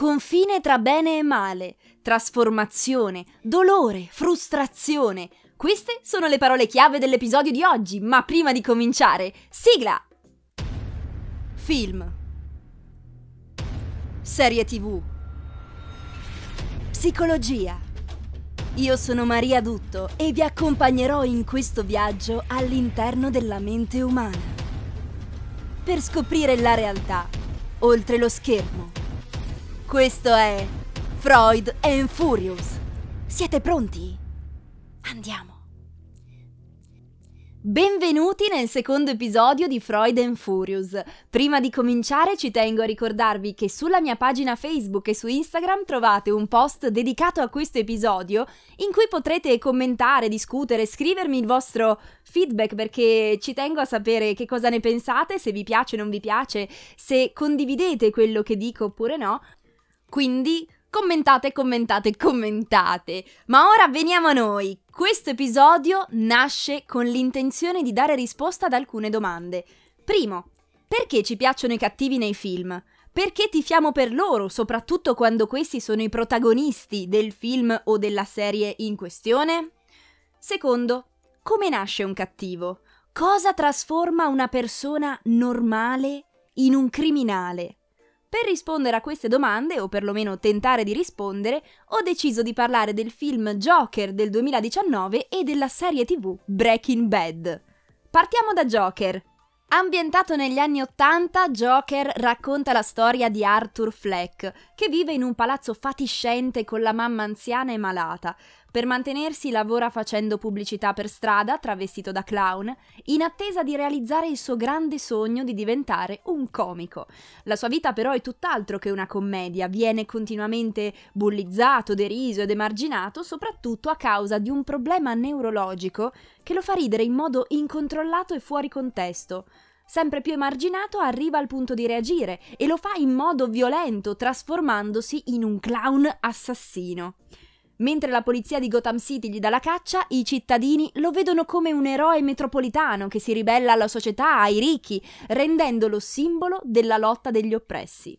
confine tra bene e male, trasformazione, dolore, frustrazione. Queste sono le parole chiave dell'episodio di oggi, ma prima di cominciare, sigla! Film. Serie TV. Psicologia. Io sono Maria Dutto e vi accompagnerò in questo viaggio all'interno della mente umana. Per scoprire la realtà, oltre lo schermo. Questo è Freud and Furious. Siete pronti? Andiamo. Benvenuti nel secondo episodio di Freud and Furious. Prima di cominciare ci tengo a ricordarvi che sulla mia pagina Facebook e su Instagram trovate un post dedicato a questo episodio in cui potrete commentare, discutere, scrivermi il vostro feedback perché ci tengo a sapere che cosa ne pensate, se vi piace o non vi piace, se condividete quello che dico oppure no. Quindi Commentate, commentate, commentate. Ma ora veniamo a noi. Questo episodio nasce con l'intenzione di dare risposta ad alcune domande. Primo, perché ci piacciono i cattivi nei film? Perché tifiamo per loro, soprattutto quando questi sono i protagonisti del film o della serie in questione? Secondo, come nasce un cattivo? Cosa trasforma una persona normale in un criminale? Per rispondere a queste domande, o perlomeno tentare di rispondere, ho deciso di parlare del film Joker del 2019 e della serie tv Breaking Bad. Partiamo da Joker. Ambientato negli anni Ottanta, Joker racconta la storia di Arthur Fleck, che vive in un palazzo fatiscente con la mamma anziana e malata. Per mantenersi lavora facendo pubblicità per strada, travestito da clown, in attesa di realizzare il suo grande sogno di diventare un comico. La sua vita però è tutt'altro che una commedia, viene continuamente bullizzato, deriso ed emarginato, soprattutto a causa di un problema neurologico che lo fa ridere in modo incontrollato e fuori contesto. Sempre più emarginato arriva al punto di reagire e lo fa in modo violento, trasformandosi in un clown assassino. Mentre la polizia di Gotham City gli dà la caccia, i cittadini lo vedono come un eroe metropolitano che si ribella alla società, ai ricchi, rendendolo simbolo della lotta degli oppressi.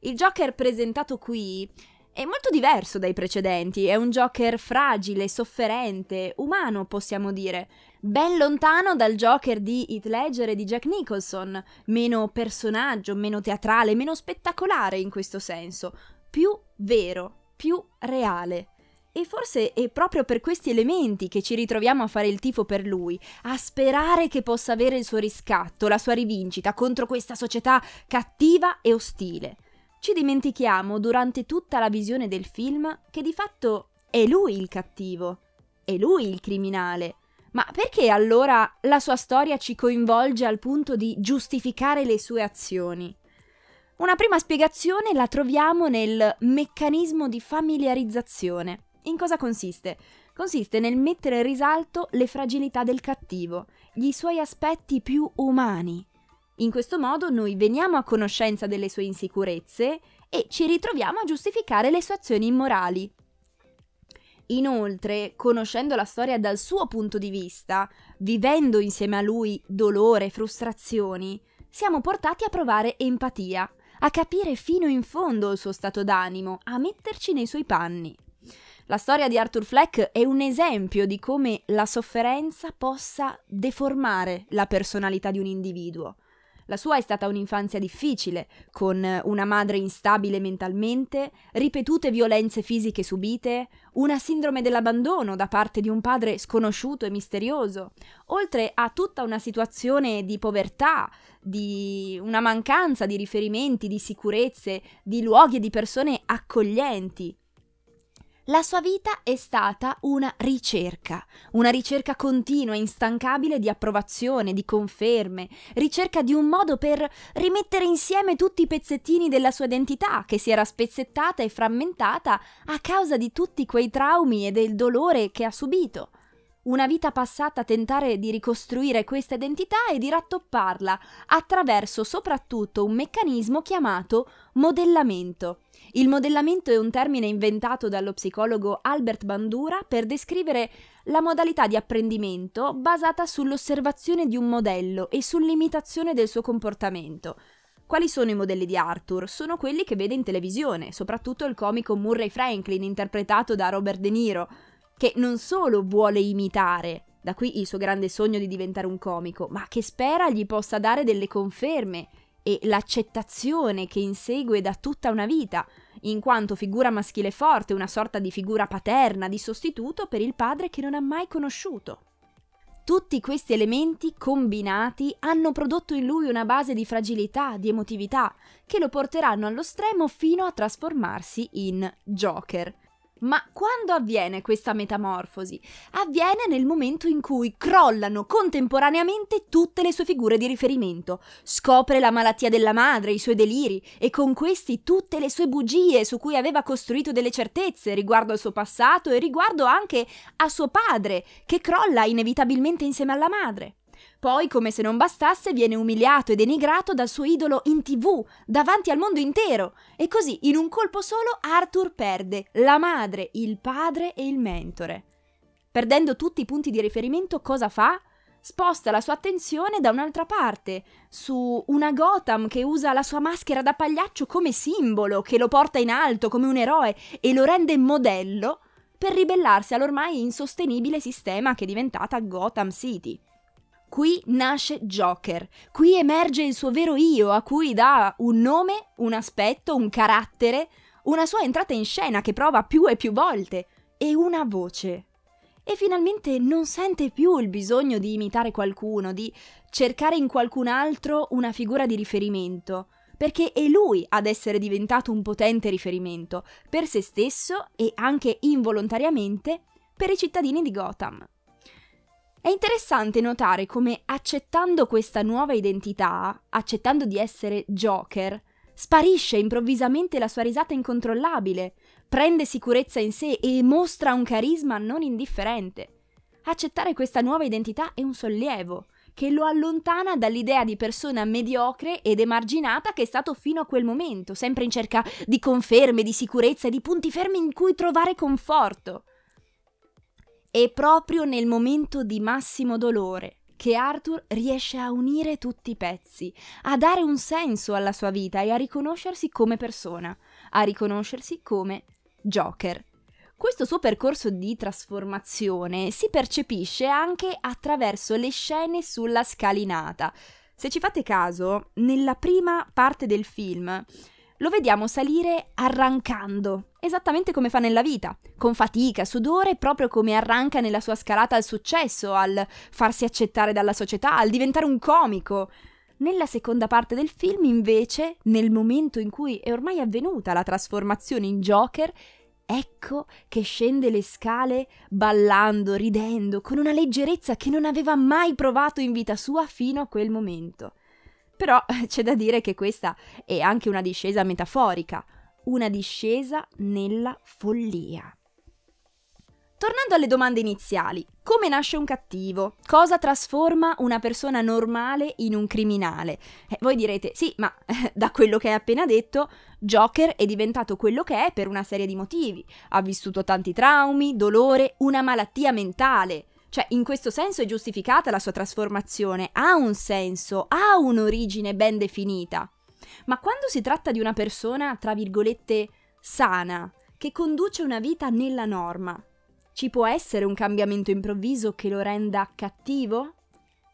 Il Joker presentato qui è molto diverso dai precedenti, è un Joker fragile, sofferente, umano possiamo dire, ben lontano dal Joker di Heath Ledger e di Jack Nicholson, meno personaggio, meno teatrale, meno spettacolare in questo senso, più vero, più reale. E forse è proprio per questi elementi che ci ritroviamo a fare il tifo per lui, a sperare che possa avere il suo riscatto, la sua rivincita contro questa società cattiva e ostile. Ci dimentichiamo durante tutta la visione del film che di fatto è lui il cattivo, è lui il criminale. Ma perché allora la sua storia ci coinvolge al punto di giustificare le sue azioni? Una prima spiegazione la troviamo nel meccanismo di familiarizzazione. In cosa consiste? Consiste nel mettere in risalto le fragilità del cattivo, gli suoi aspetti più umani, in questo modo noi veniamo a conoscenza delle sue insicurezze e ci ritroviamo a giustificare le sue azioni immorali. Inoltre, conoscendo la storia dal suo punto di vista, vivendo insieme a lui dolore e frustrazioni, siamo portati a provare empatia, a capire fino in fondo il suo stato d'animo, a metterci nei suoi panni. La storia di Arthur Fleck è un esempio di come la sofferenza possa deformare la personalità di un individuo. La sua è stata un'infanzia difficile, con una madre instabile mentalmente, ripetute violenze fisiche subite, una sindrome dell'abbandono da parte di un padre sconosciuto e misterioso, oltre a tutta una situazione di povertà, di una mancanza di riferimenti, di sicurezze, di luoghi e di persone accoglienti, la sua vita è stata una ricerca, una ricerca continua, instancabile di approvazione, di conferme, ricerca di un modo per rimettere insieme tutti i pezzettini della sua identità che si era spezzettata e frammentata a causa di tutti quei traumi e del dolore che ha subito. Una vita passata a tentare di ricostruire questa identità e di rattopparla attraverso soprattutto un meccanismo chiamato modellamento il modellamento è un termine inventato dallo psicologo Albert Bandura per descrivere la modalità di apprendimento basata sull'osservazione di un modello e sull'imitazione del suo comportamento. Quali sono i modelli di Arthur? Sono quelli che vede in televisione, soprattutto il comico Murray Franklin, interpretato da Robert De Niro, che non solo vuole imitare, da qui il suo grande sogno di diventare un comico, ma che spera gli possa dare delle conferme e l'accettazione che insegue da tutta una vita, in quanto figura maschile forte, una sorta di figura paterna, di sostituto per il padre che non ha mai conosciuto. Tutti questi elementi combinati hanno prodotto in lui una base di fragilità, di emotività, che lo porteranno allo stremo fino a trasformarsi in Joker, ma quando avviene questa metamorfosi? Avviene nel momento in cui crollano contemporaneamente tutte le sue figure di riferimento. Scopre la malattia della madre, i suoi deliri e con questi tutte le sue bugie su cui aveva costruito delle certezze riguardo al suo passato e riguardo anche a suo padre, che crolla inevitabilmente insieme alla madre. Poi, come se non bastasse, viene umiliato e denigrato dal suo idolo in tv, davanti al mondo intero. E così, in un colpo solo, Arthur perde la madre, il padre e il mentore. Perdendo tutti i punti di riferimento, cosa fa? Sposta la sua attenzione da un'altra parte, su una Gotham che usa la sua maschera da pagliaccio come simbolo, che lo porta in alto come un eroe e lo rende modello per ribellarsi all'ormai insostenibile sistema che è diventata Gotham City. Qui nasce Joker, qui emerge il suo vero io, a cui dà un nome, un aspetto, un carattere, una sua entrata in scena che prova più e più volte, e una voce. E finalmente non sente più il bisogno di imitare qualcuno, di cercare in qualcun altro una figura di riferimento, perché è lui ad essere diventato un potente riferimento, per se stesso e anche involontariamente per i cittadini di Gotham. È interessante notare come accettando questa nuova identità, accettando di essere Joker, sparisce improvvisamente la sua risata incontrollabile, prende sicurezza in sé e mostra un carisma non indifferente. Accettare questa nuova identità è un sollievo, che lo allontana dall'idea di persona mediocre ed emarginata che è stato fino a quel momento, sempre in cerca di conferme, di sicurezza e di punti fermi in cui trovare conforto. È proprio nel momento di massimo dolore che Arthur riesce a unire tutti i pezzi, a dare un senso alla sua vita e a riconoscersi come persona, a riconoscersi come Joker. Questo suo percorso di trasformazione si percepisce anche attraverso le scene sulla scalinata. Se ci fate caso, nella prima parte del film lo vediamo salire arrancando, esattamente come fa nella vita, con fatica, sudore, proprio come arranca nella sua scalata al successo, al farsi accettare dalla società, al diventare un comico. Nella seconda parte del film, invece, nel momento in cui è ormai avvenuta la trasformazione in Joker, ecco che scende le scale ballando, ridendo, con una leggerezza che non aveva mai provato in vita sua fino a quel momento. Però c'è da dire che questa è anche una discesa metaforica, una discesa nella follia. Tornando alle domande iniziali, come nasce un cattivo? Cosa trasforma una persona normale in un criminale? Eh, voi direte, sì, ma da quello che hai appena detto, Joker è diventato quello che è per una serie di motivi. Ha vissuto tanti traumi, dolore, una malattia mentale. Cioè, in questo senso è giustificata la sua trasformazione, ha un senso, ha un'origine ben definita. Ma quando si tratta di una persona, tra virgolette, sana, che conduce una vita nella norma, ci può essere un cambiamento improvviso che lo renda cattivo?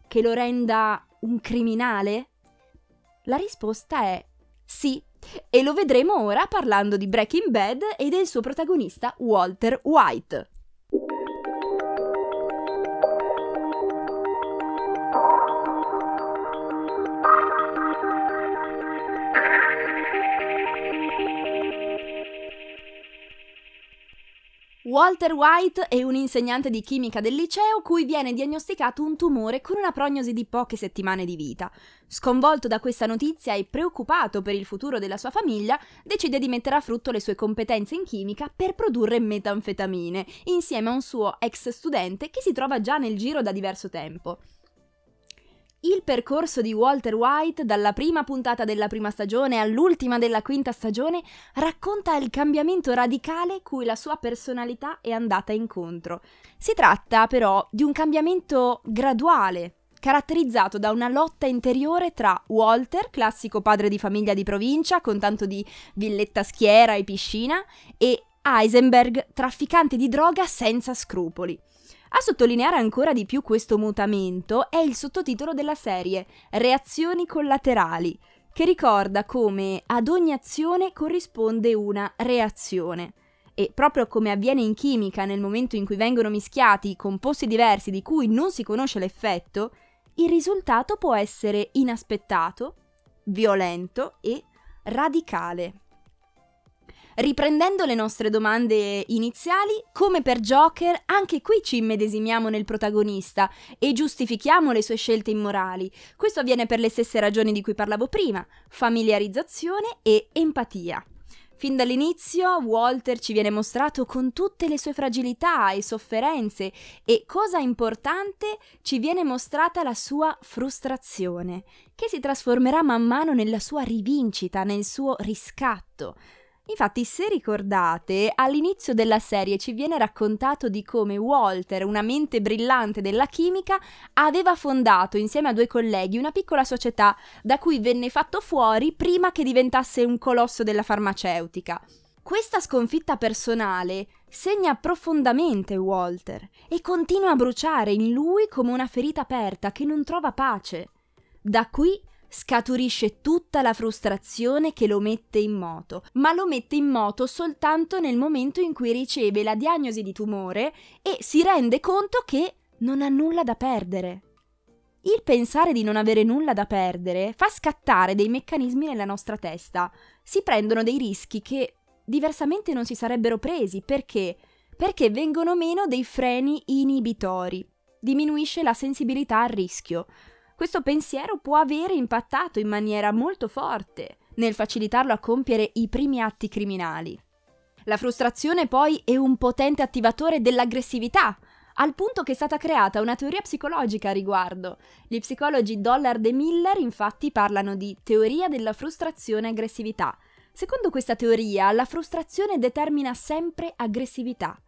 Che lo renda un criminale? La risposta è sì, e lo vedremo ora parlando di Breaking Bad e del suo protagonista Walter White. Walter White è un insegnante di chimica del liceo cui viene diagnosticato un tumore con una prognosi di poche settimane di vita. Sconvolto da questa notizia e preoccupato per il futuro della sua famiglia, decide di mettere a frutto le sue competenze in chimica per produrre metanfetamine, insieme a un suo ex studente che si trova già nel giro da diverso tempo. Il percorso di Walter White, dalla prima puntata della prima stagione all'ultima della quinta stagione, racconta il cambiamento radicale cui la sua personalità è andata incontro. Si tratta però di un cambiamento graduale, caratterizzato da una lotta interiore tra Walter, classico padre di famiglia di provincia con tanto di villetta schiera e piscina, e Heisenberg, trafficante di droga senza scrupoli. A sottolineare ancora di più questo mutamento è il sottotitolo della serie, Reazioni collaterali, che ricorda come ad ogni azione corrisponde una reazione. E proprio come avviene in chimica nel momento in cui vengono mischiati composti diversi di cui non si conosce l'effetto, il risultato può essere inaspettato, violento e radicale. Riprendendo le nostre domande iniziali, come per Joker, anche qui ci immedesimiamo nel protagonista e giustifichiamo le sue scelte immorali. Questo avviene per le stesse ragioni di cui parlavo prima, familiarizzazione e empatia. Fin dall'inizio Walter ci viene mostrato con tutte le sue fragilità e sofferenze e, cosa importante, ci viene mostrata la sua frustrazione, che si trasformerà man mano nella sua rivincita, nel suo riscatto. Infatti, se ricordate, all'inizio della serie ci viene raccontato di come Walter, una mente brillante della chimica, aveva fondato insieme a due colleghi una piccola società da cui venne fatto fuori prima che diventasse un colosso della farmaceutica. Questa sconfitta personale segna profondamente Walter e continua a bruciare in lui come una ferita aperta che non trova pace. Da qui scaturisce tutta la frustrazione che lo mette in moto, ma lo mette in moto soltanto nel momento in cui riceve la diagnosi di tumore e si rende conto che non ha nulla da perdere. Il pensare di non avere nulla da perdere fa scattare dei meccanismi nella nostra testa. Si prendono dei rischi che diversamente non si sarebbero presi perché? Perché vengono meno dei freni inibitori. Diminuisce la sensibilità al rischio questo pensiero può avere impattato in maniera molto forte nel facilitarlo a compiere i primi atti criminali. La frustrazione poi è un potente attivatore dell'aggressività, al punto che è stata creata una teoria psicologica a riguardo. Gli psicologi Dollard e Miller infatti parlano di teoria della frustrazione aggressività. Secondo questa teoria, la frustrazione determina sempre aggressività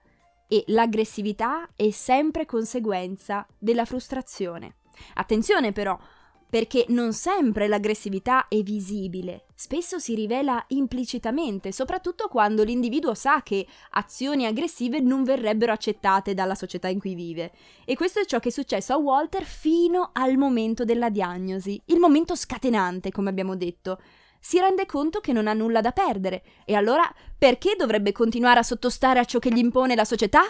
e l'aggressività è sempre conseguenza della frustrazione. Attenzione però, perché non sempre l'aggressività è visibile, spesso si rivela implicitamente, soprattutto quando l'individuo sa che azioni aggressive non verrebbero accettate dalla società in cui vive. E questo è ciò che è successo a Walter fino al momento della diagnosi, il momento scatenante, come abbiamo detto. Si rende conto che non ha nulla da perdere, e allora perché dovrebbe continuare a sottostare a ciò che gli impone la società?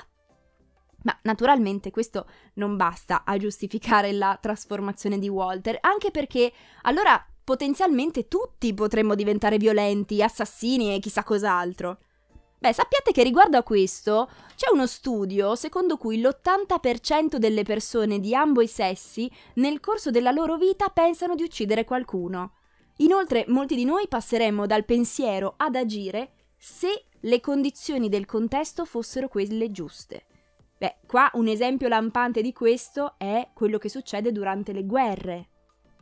Ma naturalmente questo non basta a giustificare la trasformazione di Walter, anche perché allora potenzialmente tutti potremmo diventare violenti, assassini e chissà cos'altro. Beh, sappiate che riguardo a questo c'è uno studio secondo cui l'80% delle persone di ambo i sessi nel corso della loro vita pensano di uccidere qualcuno. Inoltre, molti di noi passeremmo dal pensiero ad agire se le condizioni del contesto fossero quelle giuste. Beh, qua un esempio lampante di questo è quello che succede durante le guerre.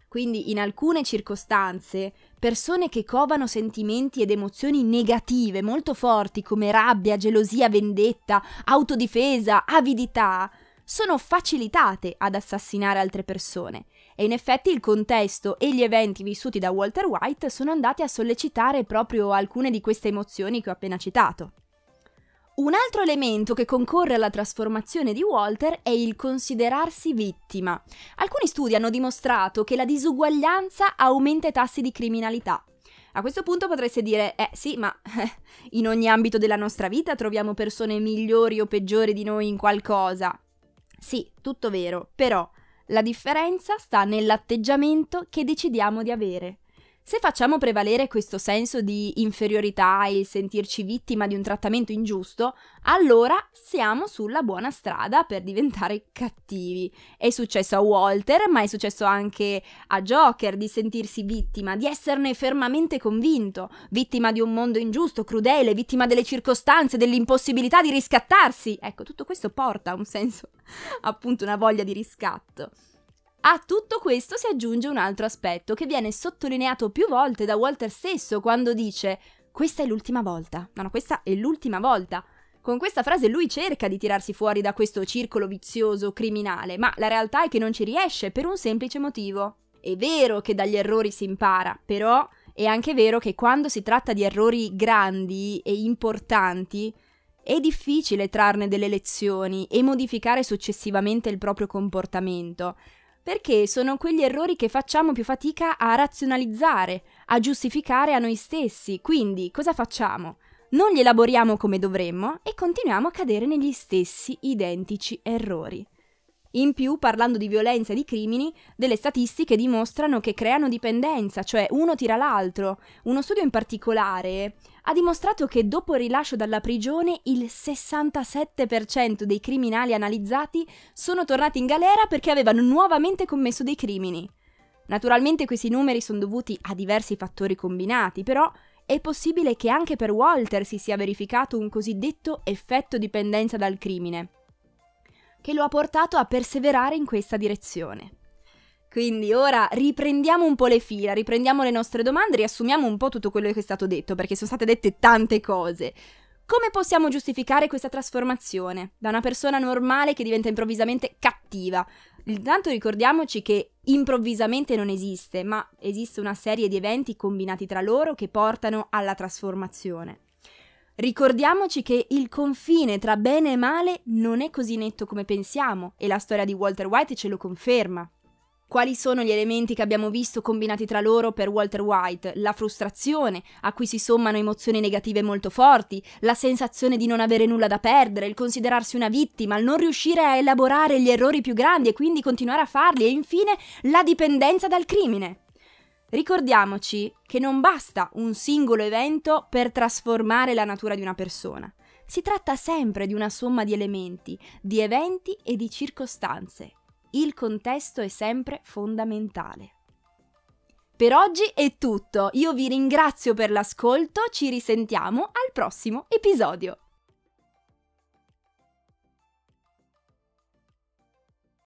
Quindi in alcune circostanze, persone che covano sentimenti ed emozioni negative molto forti come rabbia, gelosia, vendetta, autodifesa, avidità, sono facilitate ad assassinare altre persone. E in effetti il contesto e gli eventi vissuti da Walter White sono andati a sollecitare proprio alcune di queste emozioni che ho appena citato. Un altro elemento che concorre alla trasformazione di Walter è il considerarsi vittima. Alcuni studi hanno dimostrato che la disuguaglianza aumenta i tassi di criminalità. A questo punto potreste dire, eh sì, ma in ogni ambito della nostra vita troviamo persone migliori o peggiori di noi in qualcosa. Sì, tutto vero, però la differenza sta nell'atteggiamento che decidiamo di avere. Se facciamo prevalere questo senso di inferiorità e il sentirci vittima di un trattamento ingiusto, allora siamo sulla buona strada per diventare cattivi. È successo a Walter, ma è successo anche a Joker di sentirsi vittima, di esserne fermamente convinto, vittima di un mondo ingiusto, crudele, vittima delle circostanze, dell'impossibilità di riscattarsi. Ecco, tutto questo porta a un senso, appunto, una voglia di riscatto. A tutto questo si aggiunge un altro aspetto che viene sottolineato più volte da Walter stesso quando dice questa è l'ultima volta. No, no, questa è l'ultima volta. Con questa frase lui cerca di tirarsi fuori da questo circolo vizioso criminale, ma la realtà è che non ci riesce per un semplice motivo. È vero che dagli errori si impara, però è anche vero che quando si tratta di errori grandi e importanti, è difficile trarne delle lezioni e modificare successivamente il proprio comportamento, perché sono quegli errori che facciamo più fatica a razionalizzare, a giustificare a noi stessi. Quindi cosa facciamo? Non li elaboriamo come dovremmo e continuiamo a cadere negli stessi identici errori. In più, parlando di violenza e di crimini, delle statistiche dimostrano che creano dipendenza, cioè uno tira l'altro. Uno studio in particolare ha dimostrato che dopo il rilascio dalla prigione il 67% dei criminali analizzati sono tornati in galera perché avevano nuovamente commesso dei crimini. Naturalmente questi numeri sono dovuti a diversi fattori combinati, però è possibile che anche per Walter si sia verificato un cosiddetto effetto dipendenza dal crimine che lo ha portato a perseverare in questa direzione. Quindi ora riprendiamo un po' le fila, riprendiamo le nostre domande, riassumiamo un po' tutto quello che è stato detto, perché sono state dette tante cose. Come possiamo giustificare questa trasformazione? Da una persona normale che diventa improvvisamente cattiva. Intanto ricordiamoci che improvvisamente non esiste, ma esiste una serie di eventi combinati tra loro che portano alla trasformazione. Ricordiamoci che il confine tra bene e male non è così netto come pensiamo e la storia di Walter White ce lo conferma. Quali sono gli elementi che abbiamo visto combinati tra loro per Walter White? La frustrazione, a cui si sommano emozioni negative molto forti, la sensazione di non avere nulla da perdere, il considerarsi una vittima, il non riuscire a elaborare gli errori più grandi e quindi continuare a farli e infine la dipendenza dal crimine. Ricordiamoci che non basta un singolo evento per trasformare la natura di una persona. Si tratta sempre di una somma di elementi, di eventi e di circostanze. Il contesto è sempre fondamentale. Per oggi è tutto, io vi ringrazio per l'ascolto, ci risentiamo al prossimo episodio.